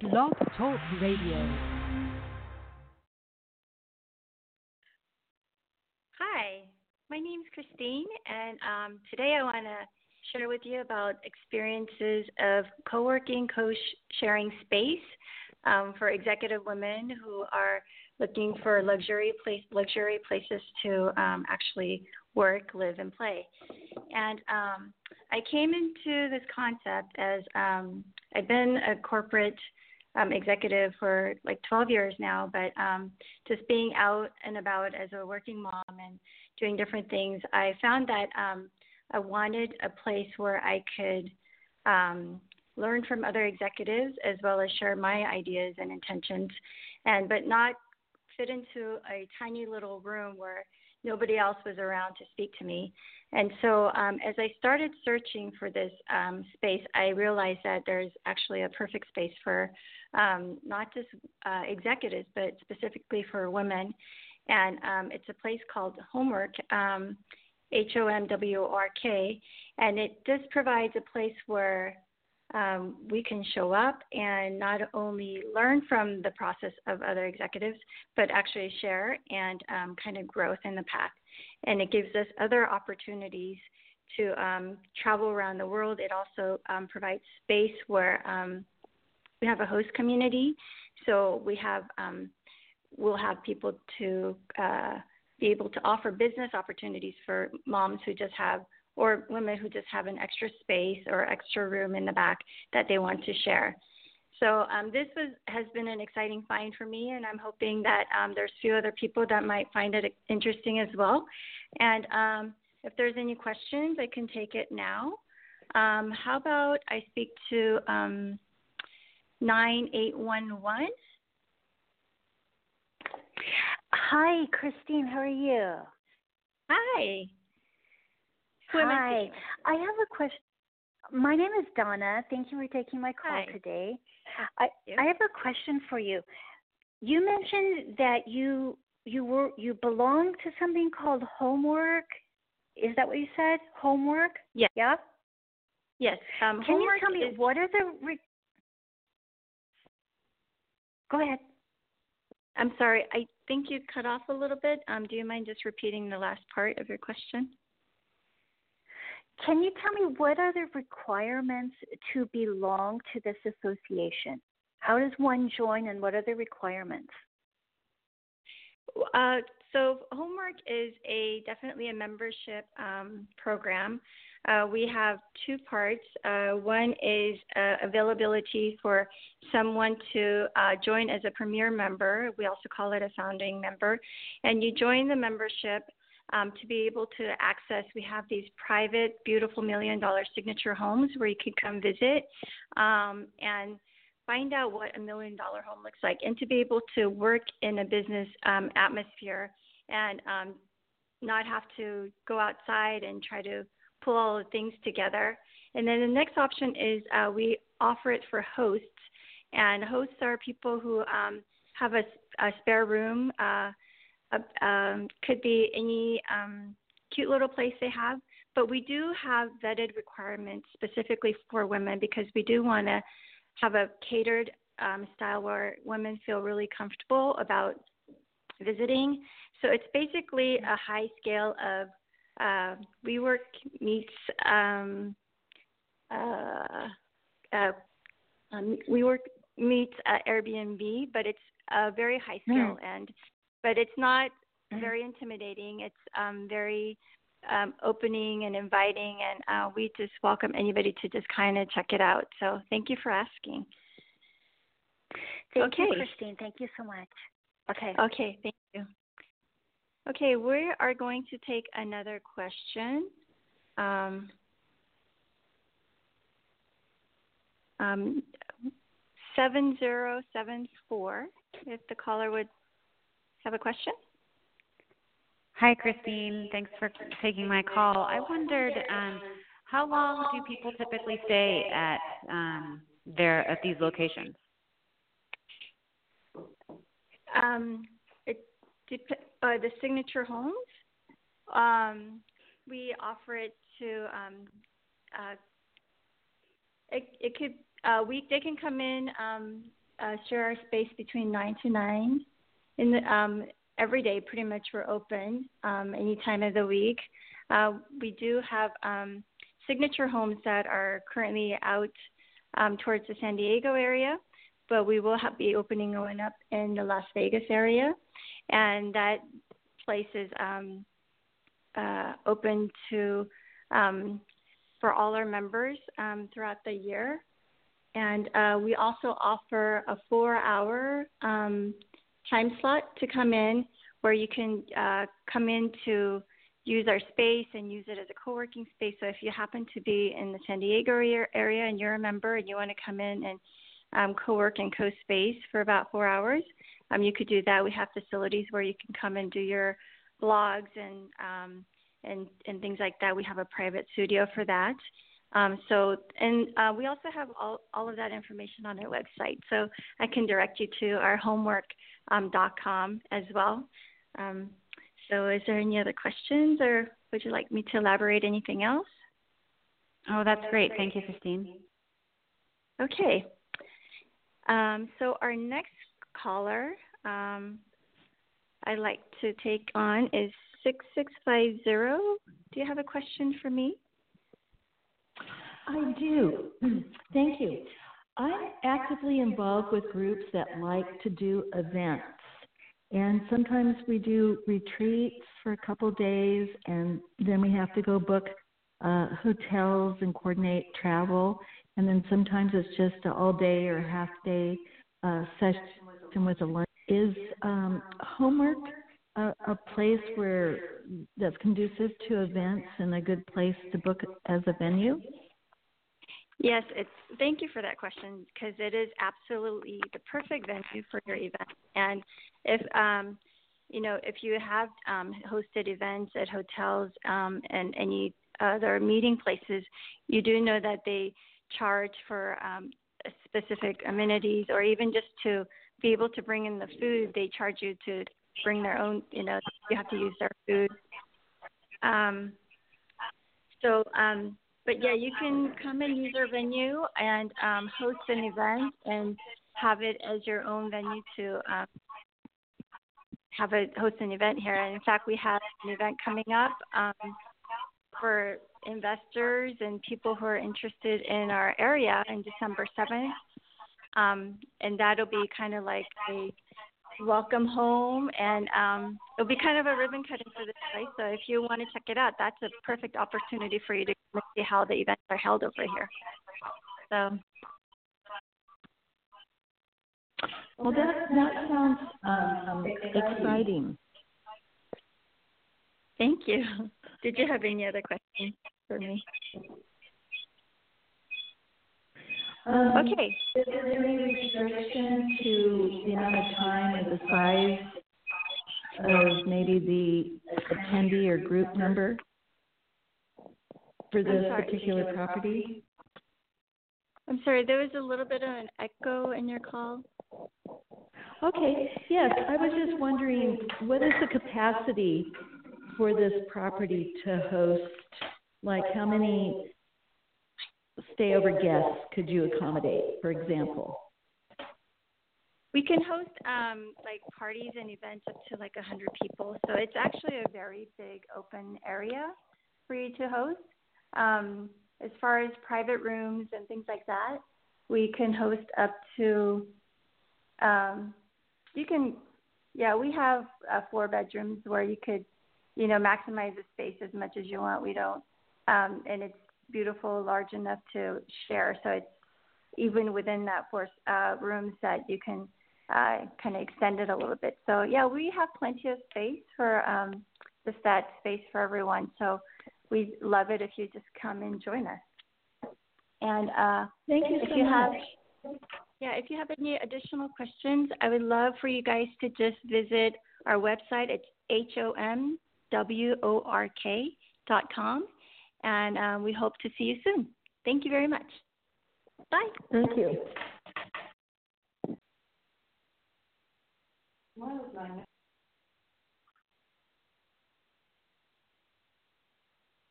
Blog Talk Radio. Hi, my name is Christine, and um, today I want to share with you about experiences of co-working, co-sharing space um, for executive women who are looking for luxury place, luxury places to um, actually work, live, and play. And um, I came into this concept as um, I've been a corporate um, executive for like 12 years now, but um, just being out and about as a working mom and doing different things, I found that um, I wanted a place where I could um, learn from other executives as well as share my ideas and intentions, and but not fit into a tiny little room where nobody else was around to speak to me. And so, um, as I started searching for this um, space, I realized that there's actually a perfect space for um, not just uh, executives, but specifically for women. And um, it's a place called Homwork, um, H O M W O R K, and it just provides a place where um, we can show up and not only learn from the process of other executives, but actually share and um, kind of growth in the path. And it gives us other opportunities to um, travel around the world. It also um, provides space where um, we have a host community, so we have um, we'll have people to uh, be able to offer business opportunities for moms who just have or women who just have an extra space or extra room in the back that they want to share. So um, this was, has been an exciting find for me, and I'm hoping that um, there's a few other people that might find it interesting as well. And um, if there's any questions, I can take it now. Um, how about I speak to um, 9811? Hi, Christine. How are you? Hi. Hi. I have a question. My name is Donna. Thank you for taking my call Hi. today. I. I have a question for you. You mentioned that you you were you belong to something called homework. Is that what you said? Homework? Yeah. Yeah. Yes. Um, Can you tell me is, what are the re- Go ahead. I'm sorry. I think you cut off a little bit. Um, do you mind just repeating the last part of your question? Can you tell me what are the requirements to belong to this association? How does one join and what are the requirements? Uh, so homework is a definitely a membership um, program. Uh, we have two parts. Uh, one is uh, availability for someone to uh, join as a premier member. We also call it a founding member. And you join the membership um, to be able to access. We have these private, beautiful million dollar signature homes where you can come visit um, and find out what a million dollar home looks like and to be able to work in a business um, atmosphere and um, not have to go outside and try to pull all the things together. And then the next option is uh, we offer it for hosts, and hosts are people who um, have a, a spare room. Uh, um, could be any um, cute little place they have, but we do have vetted requirements specifically for women because we do want to have a catered um, style where women feel really comfortable about visiting. So it's basically a high scale of uh, WeWork meets um, uh, uh, um, WeWork meets uh, Airbnb, but it's a very high scale Mm. and but it's not Mm. very intimidating. It's um, very um, opening and inviting, and uh, we just welcome anybody to just kind of check it out. So thank you for asking. Thank you, Okay. Christine. Thank you so much. Okay. Okay, thank you. Okay, we are going to take another question. Um, um, 7074, if the caller would have a question. Hi, Christine. Thanks for taking my call. I wondered um, how long do people typically stay at um, their at these locations? Um, it dep- uh, the signature homes. Um, we offer it to. Um, uh, it, it could uh, week. They can come in um, uh, share our space between nine to nine. In the um, every day, pretty much we're open um, any time of the week. Uh, we do have um, signature homes that are currently out um, towards the San Diego area, but we will have, be opening one up in the Las Vegas area, and that place is um, uh, open to um, for all our members um, throughout the year. And uh, we also offer a four-hour um, time slot to come in, where you can uh, come in to use our space and use it as a co-working space. So if you happen to be in the San Diego area and you're a member and you want to come in and um, co-work and co-space for about four hours, um, you could do that. We have facilities where you can come and do your blogs and um, and and things like that. We have a private studio for that. Um, so, and uh, we also have all, all of that information on our website. So I can direct you to our homwork.com um, as well. Um, so, is there any other questions, or would you like me to elaborate anything else? Oh, that's great. Thank you, Christine. Okay. Um, so, our next caller um, I'd like to take on is 6650. Do you have a question for me? I do. Thank you. I'm actively involved with groups that like to do events. And sometimes we do retreats for a couple days, and then we have to go book uh, hotels and coordinate travel. And then sometimes it's just an all day or half day uh, session with a lunch. Is um, homework a, a place where that's conducive to events and a good place to book as a venue? Yes, it's thank you for that question because it is absolutely the perfect venue for your event. And if um, you know, if you have um, hosted events at hotels um, and any other meeting places, you do know that they charge for um, specific amenities or even just to be able to bring in the food, they charge you to bring their own, you know, you have to use their food. Um, so, um, but yeah, you can come and use our venue and um, host an event and have it as your own venue to um, have a host an event here. And in fact, we have an event coming up um, for investors and people who are interested in our area in December 7th. Um, and that'll be kind of like a welcome home, and um, it'll be kind of a ribbon cutting for this place. So if you want to check it out, that's a perfect opportunity for you to see how the events are held over here. So. Well, that that sounds um, exciting. Thank you. Did you have any other questions for me? Um, okay. Is there any restriction to the amount of time or the size of maybe the attendee or group number for this particular property? I'm sorry, there was a little bit of an echo in your call. Okay, yes, I was just wondering what is the capacity for this property to host? Like, how many stayover guests could you accommodate, for example? We can host um, like parties and events up to like 100 people. So it's actually a very big open area for you to host. Um, as far as private rooms and things like that, we can host up to, um, you can, yeah, we have uh, four bedrooms where you could, you know, maximize the space as much as you want. We don't, um, and it's beautiful, large enough to share. So it's even within that four uh, rooms that you can uh, kind of extend it a little bit. So yeah, we have plenty of space for um, just that space for everyone. So we love it if you just come and join us. And uh, thank you if so you much. Have, yeah, if you have any additional questions, I would love for you guys to just visit our website. It's h o m w o r k dot com and um, we hope to see you soon. Thank you very much. Bye. Thank you.